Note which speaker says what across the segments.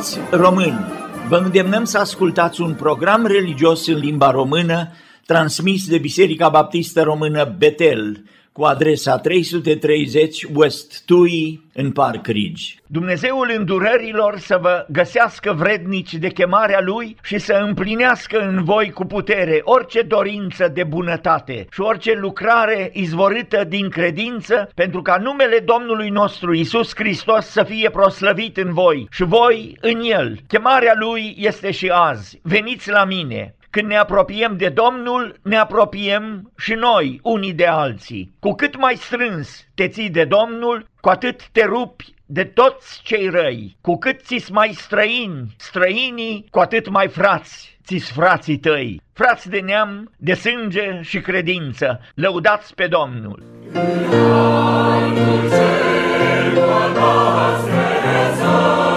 Speaker 1: Frați români, vă îndemnăm să ascultați un program religios în limba română transmis de Biserica Baptistă Română Betel, cu adresa 330 West Tui în Park Ridge. Dumnezeul îndurărilor să vă găsească vrednici de chemarea Lui și să împlinească în voi cu putere orice dorință de bunătate și orice lucrare izvorâtă din credință, pentru ca numele Domnului nostru Isus Hristos să fie proslăvit în voi și voi în El. Chemarea Lui este și azi. Veniți la mine! Când ne apropiem de Domnul, ne apropiem și noi unii de alții. Cu cât mai strâns te ții de Domnul, cu atât te rupi de toți cei răi. Cu cât ți mai străini, străinii, cu atât mai frați ți frații tăi. Frați de neam, de sânge și credință, lăudați pe Domnul. Iar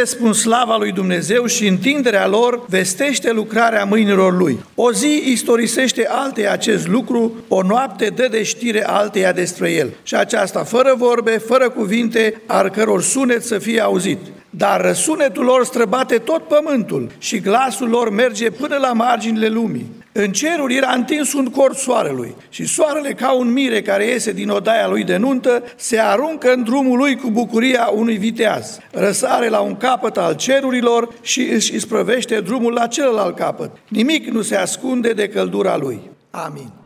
Speaker 2: Cerurile spun slava lui Dumnezeu și întinderea lor vestește lucrarea mâinilor lui. O zi istorisește alteia acest lucru, o noapte dă de știre alteia despre el. Și aceasta fără vorbe, fără cuvinte, al căror sunet să fie auzit. Dar răsunetul lor străbate tot pământul și glasul lor merge până la marginile lumii. În ceruri era întins un cort soarelui și soarele ca un mire care iese din odaia lui de nuntă se aruncă în drumul lui cu bucuria unui viteaz. Răsare la un capăt al cerurilor și își isprăvește drumul la celălalt capăt. Nimic nu se ascunde de căldura lui. Amin.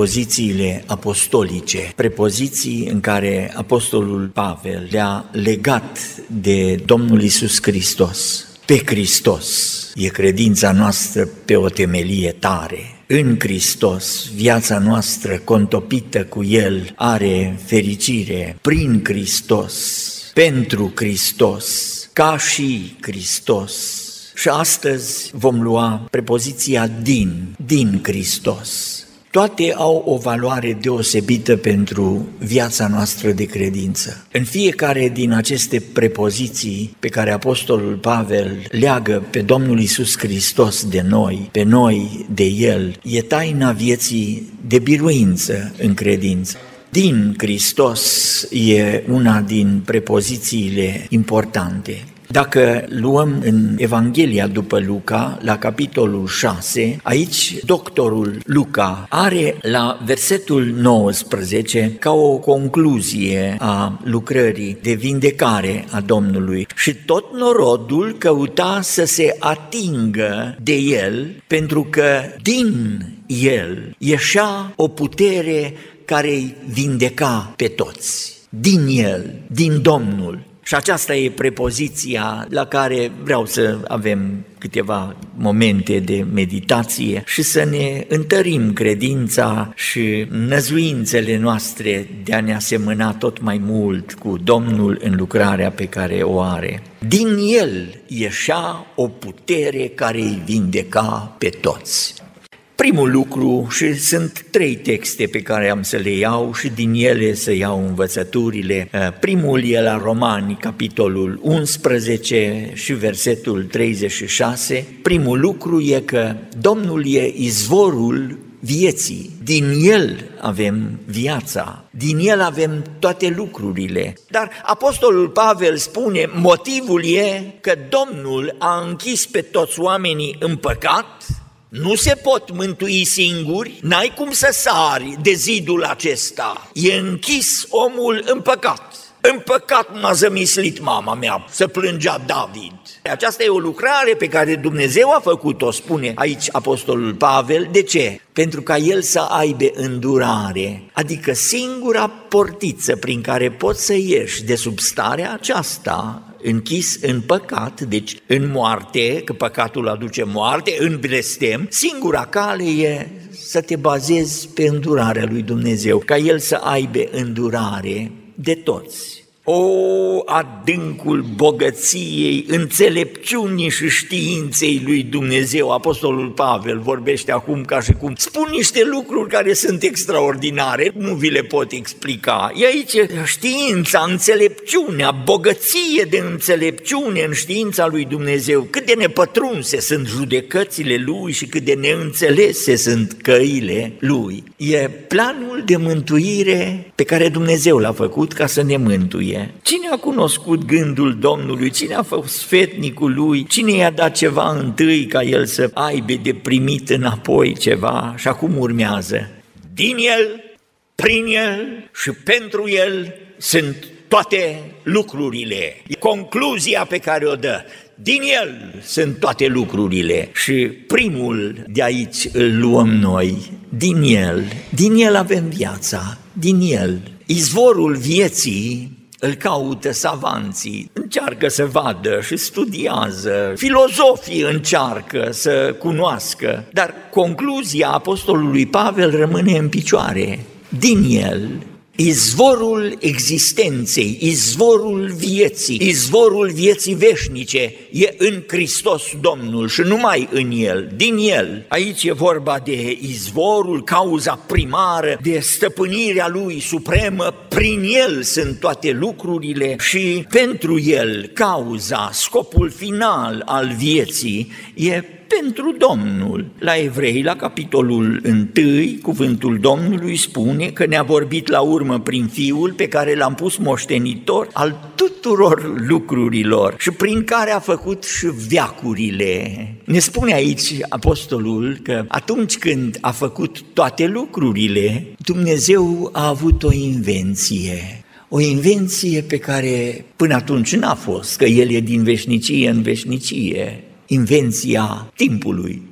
Speaker 1: Prepozițiile apostolice, prepoziții în care apostolul Pavel le-a legat de Domnul Isus Hristos, pe Hristos. E credința noastră pe o temelie tare. În Hristos, viața noastră contopită cu El are fericire prin Hristos, pentru Hristos, ca și Hristos. Și astăzi vom lua prepoziția din, din Hristos. Toate au o valoare deosebită pentru viața noastră de credință. În fiecare din aceste prepoziții pe care Apostolul Pavel leagă pe Domnul Isus Hristos de noi, pe noi de El, e taina vieții de biruință în credință. Din Hristos e una din prepozițiile importante. Dacă luăm în Evanghelia după Luca, la capitolul 6, aici doctorul Luca are la versetul 19 ca o concluzie a lucrării de vindecare a Domnului și tot norodul căuta să se atingă de el pentru că din el ieșea o putere care îi vindeca pe toți. Din el, din Domnul, și aceasta e prepoziția la care vreau să avem câteva momente de meditație și să ne întărim credința și năzuințele noastre de a ne asemăna tot mai mult cu Domnul în lucrarea pe care o are. Din el ieșea o putere care îi vindeca pe toți. Primul lucru, și sunt trei texte pe care am să le iau și din ele să iau învățăturile. Uh, primul e la Romani, capitolul 11 și versetul 36. Primul lucru e că Domnul e izvorul vieții. Din El avem viața, din El avem toate lucrurile. Dar Apostolul Pavel spune, motivul e că Domnul a închis pe toți oamenii în păcat nu se pot mântui singuri, n-ai cum să sari de zidul acesta. E închis omul în păcat. În păcat m-a zămislit mama mea, să plângea David. Aceasta e o lucrare pe care Dumnezeu a făcut-o, spune aici Apostolul Pavel. De ce? Pentru ca el să aibă îndurare, adică singura portiță prin care poți să ieși de sub starea aceasta închis în păcat, deci în moarte, că păcatul aduce moarte, în blestem, singura cale e să te bazezi pe îndurarea lui Dumnezeu, ca El să aibă îndurare de toți. O, adâncul bogăției, înțelepciunii și științei lui Dumnezeu. Apostolul Pavel vorbește acum ca și cum spun niște lucruri care sunt extraordinare, nu vi le pot explica. E aici știința, înțelepciunea, bogăție de înțelepciune în știința lui Dumnezeu. Cât de nepătrunse sunt judecățile lui și cât de neînțelese sunt căile lui. E planul de mântuire pe care Dumnezeu l-a făcut ca să ne mântuie. Cine a cunoscut gândul Domnului? Cine a fost fetnicul lui? Cine i-a dat ceva întâi ca el să aibă de primit înapoi ceva? Și acum urmează. Din el, prin el și pentru el sunt toate lucrurile. Concluzia pe care o dă. Din el sunt toate lucrurile și primul de aici îl luăm noi. Din el, din el avem viața, din el. Izvorul vieții îl caută savanții, încearcă să vadă și studiază, filozofii încearcă să cunoască, dar concluzia apostolului Pavel rămâne în picioare. Din el izvorul existenței, izvorul vieții, izvorul vieții veșnice e în Hristos Domnul și numai în El, din El. Aici e vorba de izvorul, cauza primară, de stăpânirea Lui supremă, prin El sunt toate lucrurile și pentru El cauza, scopul final al vieții e pentru Domnul. La Evrei, la capitolul 1, cuvântul Domnului spune că ne-a vorbit la urmă prin Fiul pe care l-am pus moștenitor al tuturor lucrurilor și prin care a făcut și veacurile. Ne spune aici apostolul că atunci când a făcut toate lucrurile, Dumnezeu a avut o invenție o invenție pe care până atunci n-a fost, că El e din veșnicie în veșnicie invenția timpului.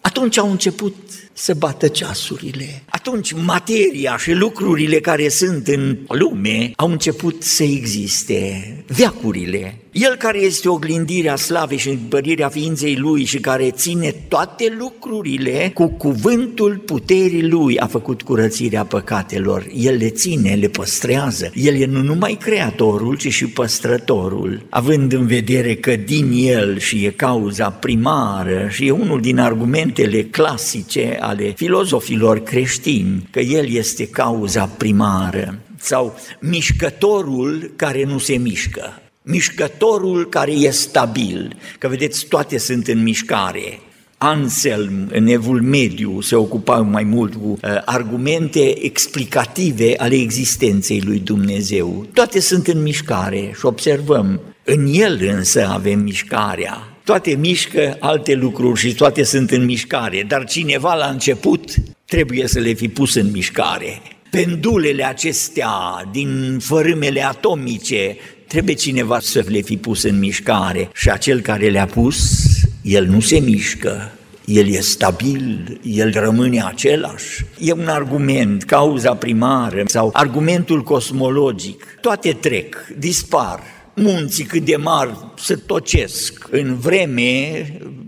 Speaker 1: Atunci au început să bată ceasurile. Atunci materia și lucrurile care sunt în lume au început să existe, veacurile. El care este oglindirea slavei și împărirea ființei Lui și care ține toate lucrurile cu cuvântul puterii Lui a făcut curățirea păcatelor. El le ține, le păstrează. El e nu numai creatorul, ci și păstrătorul, având în vedere că din El și e cauza primară și e unul din argumentele clasice ale filozofilor creștini, că El este cauza primară sau mișcătorul care nu se mișcă, mișcătorul care e stabil, că vedeți, toate sunt în mișcare. Anselm, în Evul Mediu, se ocupa mai mult cu uh, argumente explicative ale existenței lui Dumnezeu. Toate sunt în mișcare și observăm. În el însă avem mișcarea. Toate mișcă alte lucruri și toate sunt în mișcare, dar cineva la început trebuie să le fi pus în mișcare. Pendulele acestea din fărâmele atomice trebuie cineva să le fi pus în mișcare și acel care le-a pus, el nu se mișcă, el e stabil, el rămâne același. E un argument, cauza primară sau argumentul cosmologic. Toate trec, dispar, munții cât de mari se tocesc. În vreme,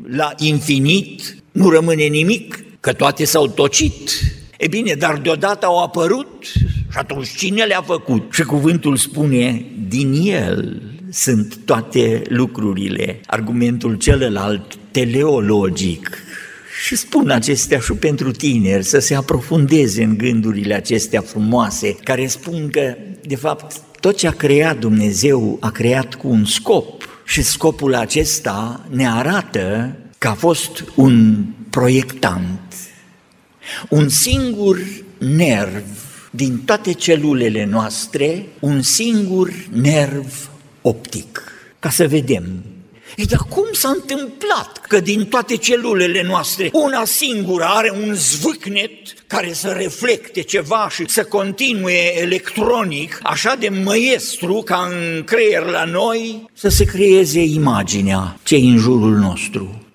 Speaker 1: la infinit, nu rămâne nimic, că toate s-au tocit. E bine, dar deodată au apărut și atunci cine le-a făcut? Și cuvântul spune, din el sunt toate lucrurile. Argumentul celălalt, teleologic, și spun acestea și pentru tineri, să se aprofundeze în gândurile acestea frumoase, care spun că, de fapt, tot ce a creat Dumnezeu a creat cu un scop și scopul acesta ne arată că a fost un proiectant. Un singur nerv din toate celulele noastre, un singur nerv optic. Ca să vedem ei, dar cum s-a întâmplat că din toate celulele noastre una singură are un zvâcnet care să reflecte ceva și să continue electronic, așa de măiestru ca în creier la noi, să se creeze imaginea ce în jurul nostru.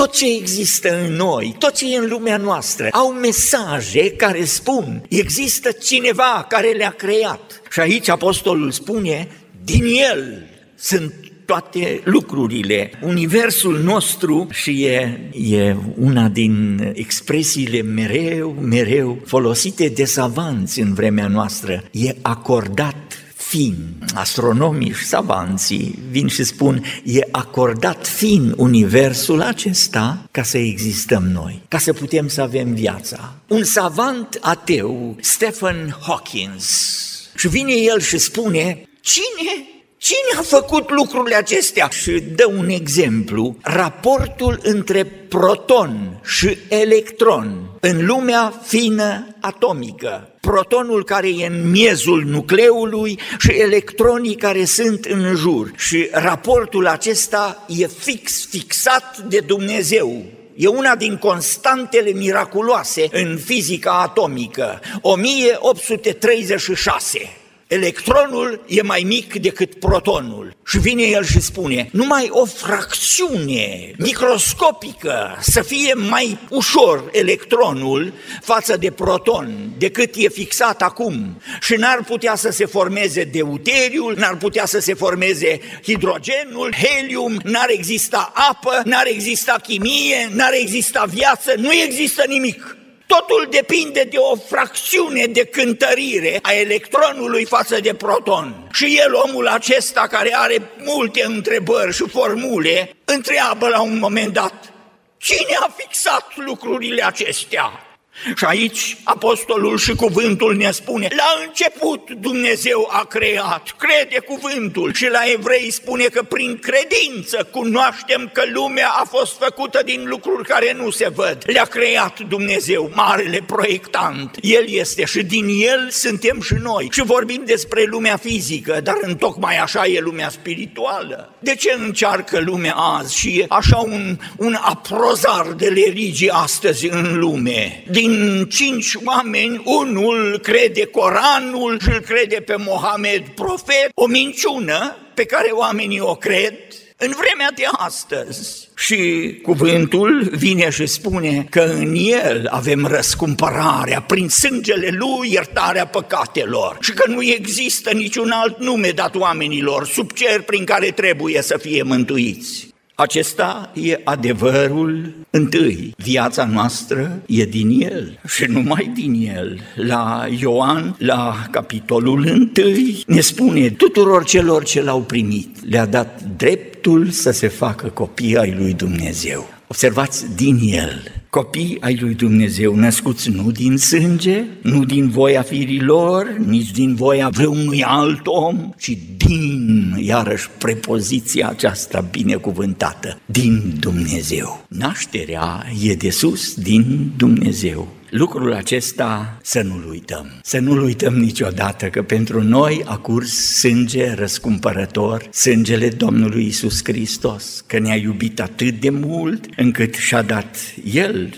Speaker 1: Tot ce există în noi, tot ce e în lumea noastră, au mesaje care spun, există cineva care le-a creat. Și aici apostolul spune, din el sunt toate lucrurile. Universul nostru și e, e una din expresiile mereu, mereu folosite de savanți în vremea noastră, e acordat fin. Astronomii și savanții vin și spun, e acordat fin universul acesta ca să existăm noi, ca să putem să avem viața. Un savant ateu, Stephen Hawkins, și vine el și spune, cine Cine a făcut lucrurile acestea? Și dă un exemplu, raportul între proton și electron în lumea fină atomică. Protonul care e în miezul nucleului și electronii care sunt în jur. Și raportul acesta e fix, fixat de Dumnezeu. E una din constantele miraculoase în fizica atomică, 1836. Electronul e mai mic decât protonul. Și vine el și spune, numai o fracțiune microscopică să fie mai ușor electronul față de proton decât e fixat acum. Și n-ar putea să se formeze deuteriul, n-ar putea să se formeze hidrogenul, helium, n-ar exista apă, n-ar exista chimie, n-ar exista viață, nu există nimic. Totul depinde de o fracțiune de cântărire a electronului față de proton. Și el, omul acesta care are multe întrebări și formule, întreabă la un moment dat, cine a fixat lucrurile acestea? Și aici apostolul și cuvântul ne spune, la început Dumnezeu a creat, crede cuvântul și la evrei spune că prin credință cunoaștem că lumea a fost făcută din lucruri care nu se văd. Le-a creat Dumnezeu, marele proiectant. El este și din el suntem și noi. Și vorbim despre lumea fizică, dar în tocmai așa e lumea spirituală. De ce încearcă lumea azi și e așa un, un aprozar de religii astăzi în lume? Din din cinci oameni, unul crede Coranul și îl crede pe Mohamed profet, o minciună pe care oamenii o cred, în vremea de astăzi. Și cuvântul vine și spune că în el avem răscumpărarea, prin sângele lui iertarea păcatelor și că nu există niciun alt nume dat oamenilor sub cer prin care trebuie să fie mântuiți. Acesta e adevărul întâi. Viața noastră e din el și numai din el. La Ioan, la capitolul întâi, ne spune tuturor celor ce l-au primit, le-a dat dreptul să se facă copii ai lui Dumnezeu. Observați din el, copii ai lui Dumnezeu, născuți nu din sânge, nu din voia firilor, nici din voia vreunui alt om, ci din, iarăși, prepoziția aceasta binecuvântată, din Dumnezeu. Nașterea e de sus din Dumnezeu. Lucrul acesta să nu-l uităm. Să nu-l uităm niciodată că pentru noi a curs sânge răscumpărător, sângele Domnului Isus Hristos, că ne-a iubit atât de mult încât și-a dat El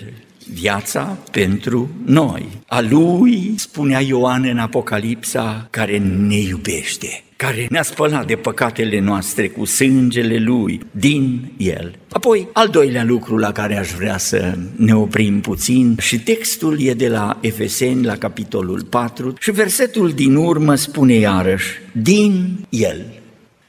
Speaker 1: viața pentru noi. A Lui, spunea Ioan în Apocalipsa, care ne iubește care ne-a spălat de păcatele noastre cu sângele Lui din El. Apoi, al doilea lucru la care aș vrea să ne oprim puțin și textul e de la Efeseni, la capitolul 4 și versetul din urmă spune iarăși, din El.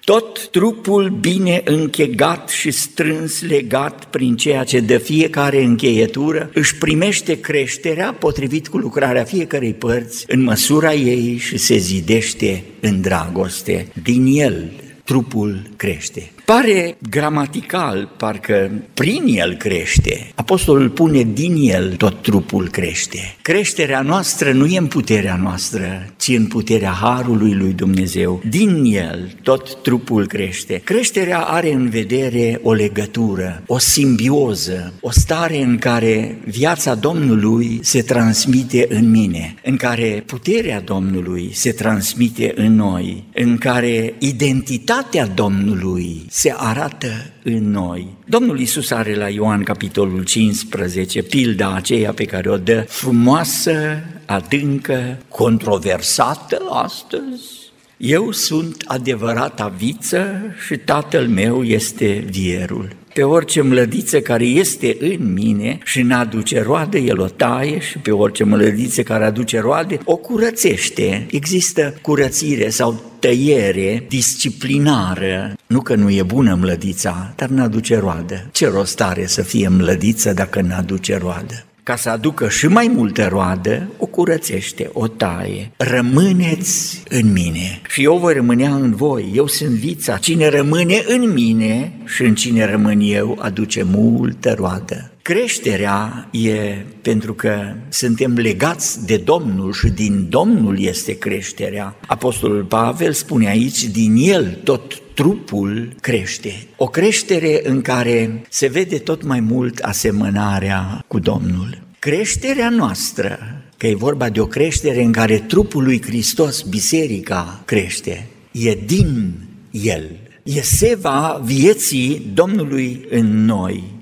Speaker 1: Tot trupul bine închegat și strâns legat prin ceea ce de fiecare încheietură își primește creșterea potrivit cu lucrarea fiecarei părți în măsura ei și se zidește în dragoste. Din el trupul crește. Pare gramatical, parcă prin el crește. Apostolul pune din el tot trupul crește. Creșterea noastră nu e în puterea noastră, ci în puterea Harului lui Dumnezeu. Din el tot trupul crește. Creșterea are în vedere o legătură, o simbioză, o stare în care viața Domnului se transmite în mine, în care puterea Domnului se transmite în noi, în care identitatea Domnului se arată în noi. Domnul Isus are la Ioan capitolul 15 pilda aceea pe care o dă frumoasă, adâncă, controversată astăzi. Eu sunt adevărata viță și tatăl meu este vierul. Pe orice mlădiță care este în mine și n-aduce roade, el o taie și pe orice mlădiță care aduce roade, o curățește. Există curățire sau tăiere disciplinară. Nu că nu e bună mlădița, dar n-aduce roadă. Ce rost are să fie mlădiță dacă n-aduce roadă? Ca să aducă și mai multă roadă, o curățește, o taie. Rămâneți în mine și eu voi rămânea în voi. Eu sunt vița. Cine rămâne în mine și în cine rămân eu, aduce multă roadă. Creșterea e pentru că suntem legați de Domnul și din Domnul este creșterea. Apostolul Pavel spune aici, din el tot trupul crește. O creștere în care se vede tot mai mult asemănarea cu Domnul. Creșterea noastră, că e vorba de o creștere în care trupul lui Hristos, biserica, crește, e din el. E seva vieții Domnului în noi.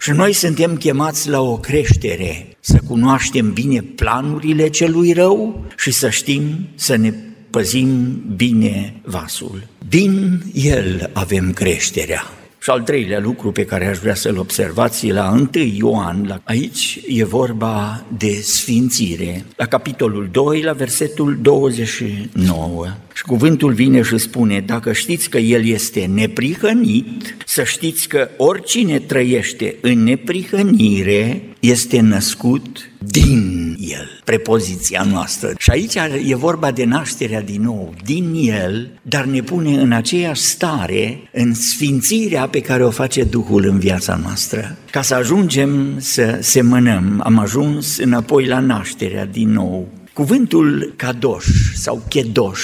Speaker 1: Și noi suntem chemați la o creștere, să cunoaștem bine planurile celui rău și să știm să ne păzim bine vasul. Din el avem creșterea. Și al treilea lucru pe care aș vrea să-l observați e la 1 Ioan, la, aici e vorba de sfințire, la capitolul 2, la versetul 29. Și cuvântul vine și spune, dacă știți că El este neprihănit, să știți că oricine trăiește în neprihănire este născut din El, prepoziția noastră. Și aici e vorba de nașterea din nou, din El, dar ne pune în aceeași stare, în sfințirea pe care o face Duhul în viața noastră. Ca să ajungem să semănăm, am ajuns înapoi la nașterea din nou. Cuvântul cadoș sau chedoș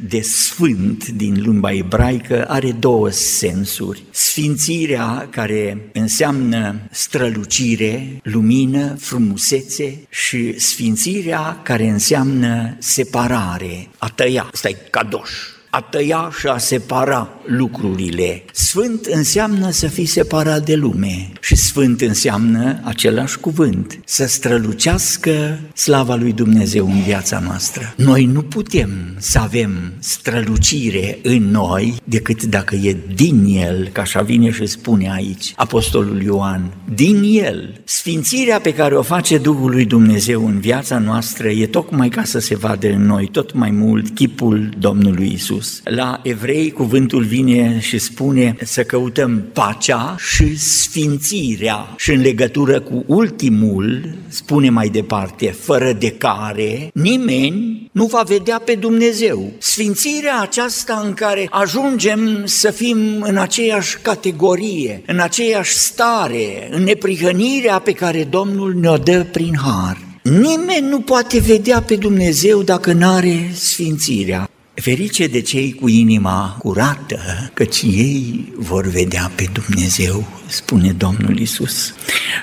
Speaker 1: de sfânt din limba ebraică are două sensuri. Sfințirea care înseamnă strălucire, lumină, frumusețe și sfințirea care înseamnă separare, a tăia, asta e cadoș. A tăia și a separa lucrurile. Sfânt înseamnă să fii separat de lume și sfânt înseamnă același cuvânt, să strălucească slava lui Dumnezeu în viața noastră. Noi nu putem să avem strălucire în noi decât dacă e din El, ca așa vine și spune aici Apostolul Ioan, din El. Sfințirea pe care o face Duhul lui Dumnezeu în viața noastră e tocmai ca să se vadă în noi tot mai mult chipul Domnului Isus. La evrei cuvântul vine și spune să căutăm pacea și sfințirea și în legătură cu ultimul spune mai departe, fără de care nimeni nu va vedea pe Dumnezeu. Sfințirea aceasta în care ajungem să fim în aceeași categorie, în aceeași stare, în neprihănirea pe care Domnul ne-o dă prin har. Nimeni nu poate vedea pe Dumnezeu dacă nu are sfințirea. Ferice de cei cu inima curată, căci ei vor vedea pe Dumnezeu, spune Domnul Isus.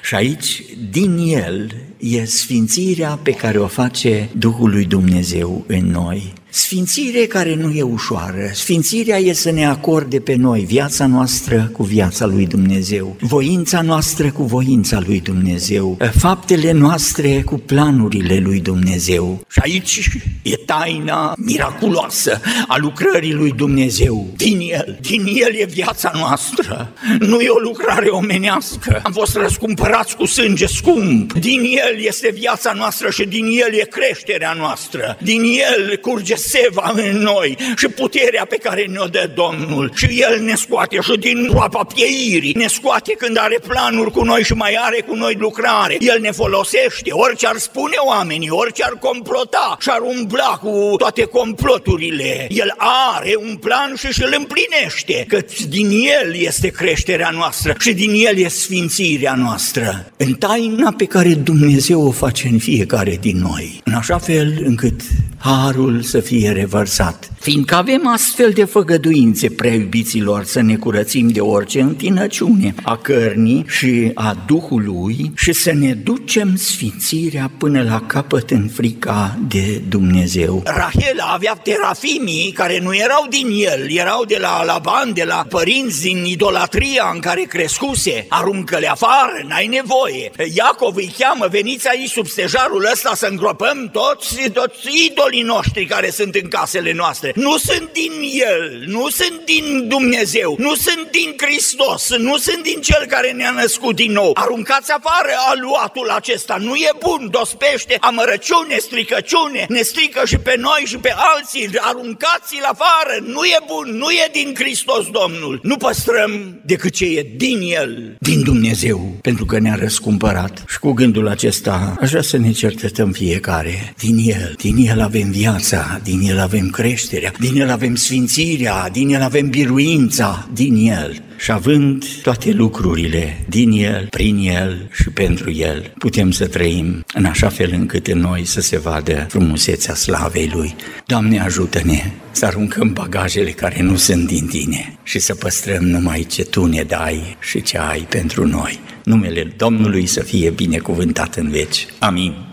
Speaker 1: Și aici, din El, e sfințirea pe care o face Duhul lui Dumnezeu în noi. Sfințire care nu e ușoară, sfințirea e să ne acorde pe noi viața noastră cu viața lui Dumnezeu, voința noastră cu voința lui Dumnezeu, faptele noastre cu planurile lui Dumnezeu. Și aici e taina miraculoasă a lucrării lui Dumnezeu. Din El, din El e viața noastră, nu e o lucrare omenească. Am fost răscumpărați cu sânge scump. Din El este viața noastră și din El e creșterea noastră. Din El curge seva în noi și puterea pe care ne-o dă Domnul. Și El ne scoate și din groapa pieirii, ne scoate când are planuri cu noi și mai are cu noi lucrare. El ne folosește, orice ar spune oamenii, orice ar complota și ar umbla cu toate comploturile. El are un plan și și îl împlinește, că din El este creșterea noastră și din El este sfințirea noastră. În taina pe care Dumnezeu o face în fiecare din noi, în așa fel încât harul să fie revărsat. Fiindcă avem astfel de făgăduințe, prea iubiților, să ne curățim de orice întinăciune a cărnii și a Duhului și să ne ducem sfințirea până la capăt în frica de Dumnezeu. Rahel avea terafimii care nu erau din el, erau de la Laban, de la părinți din idolatria în care crescuse. Aruncă-le afară, n-ai nevoie. Iacov îi cheamă, veniți aici sub stejarul ăsta să îngropăm toți, toți idolii noștri care sunt în casele noastre. Nu sunt din El, nu sunt din Dumnezeu, nu sunt din Hristos, nu sunt din Cel care ne-a născut din nou. Aruncați afară aluatul acesta, nu e bun, dospește amărăciune, stricăciune, ne strică și pe noi și pe alții, aruncați-l afară, nu e bun, nu e din Hristos Domnul. Nu păstrăm decât ce e din El, din Dumnezeu, pentru că ne-a răscumpărat. Și cu gândul acesta aș vrea să ne cercetăm fiecare. Din El, din El avem viața, din El avem creșterea, din El avem sfințirea, din El avem biruința, din El. Și având toate lucrurile din El, prin El și pentru El, putem să trăim în așa fel încât în noi să se vadă frumusețea slavei Lui. Doamne, ajută-ne să aruncăm bagajele care nu sunt din Tine și să păstrăm numai ce Tu ne dai și ce ai pentru noi. Numele Domnului să fie binecuvântat în veci. Amin.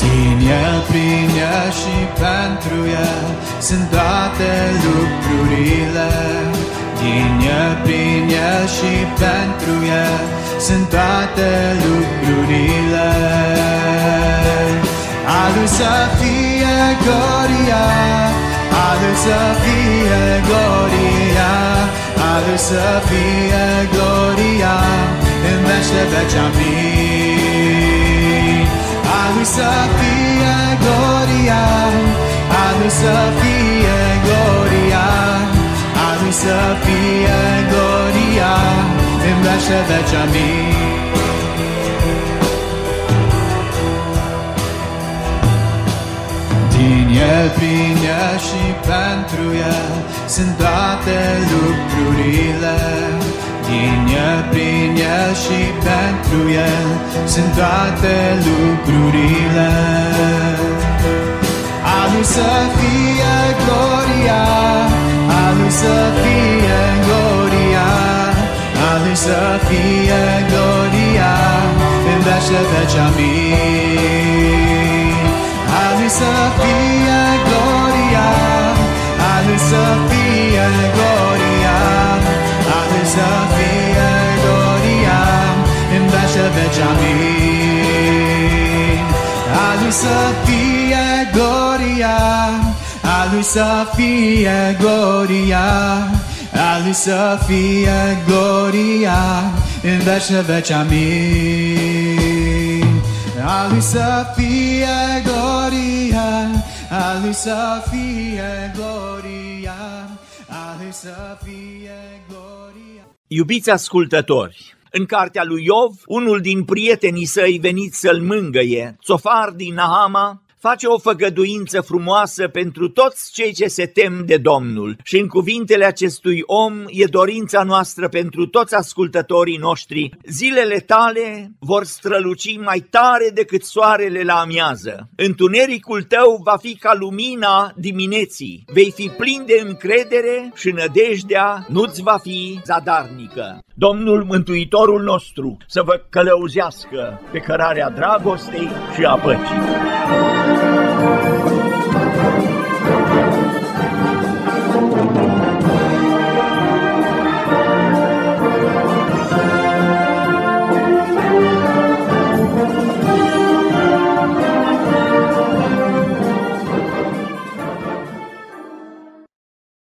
Speaker 3: Din el, prin el și pentru el Sunt toate lucrurile. Din el, prin el și pentru el Sunt toate lucrurile. A lui să fie gloria A lui să fie gloria A lui să fie gloria În veci de veci, amin A lui să fie gloria A lui să fie gloria A lui să fie gloria În veci de veci, amin Din El, prin El și pentru El Sunt toate lucrurile Din El, prin El și pentru El. Sunt toate lucrurile. A Lui să fie gloria A Lui să fie gloria A Lui să fie gloria În veci de veci, amin A lui să fie gloria, a să fie Benjamin A lui să fie gloria A lui să fie gloria A lui să fie gloria În vece veci amin A lui să fie gloria A lui să fie gloria A lui să fie gloria
Speaker 1: Iubiți ascultători! În cartea lui Iov, unul din prietenii săi veniți să-l mângăie, Tsofar din Nahama, face o făgăduință frumoasă pentru toți cei ce se tem de Domnul. Și în cuvintele acestui om e dorința noastră pentru toți ascultătorii noștri. Zilele tale vor străluci mai tare decât soarele la amiază. Întunericul tău va fi ca lumina dimineții. Vei fi plin de încredere și nădejdea nu-ți va fi zadarnică. Domnul Mântuitorul nostru să vă călăuzească pe cărarea dragostei și a păcii. Thank you.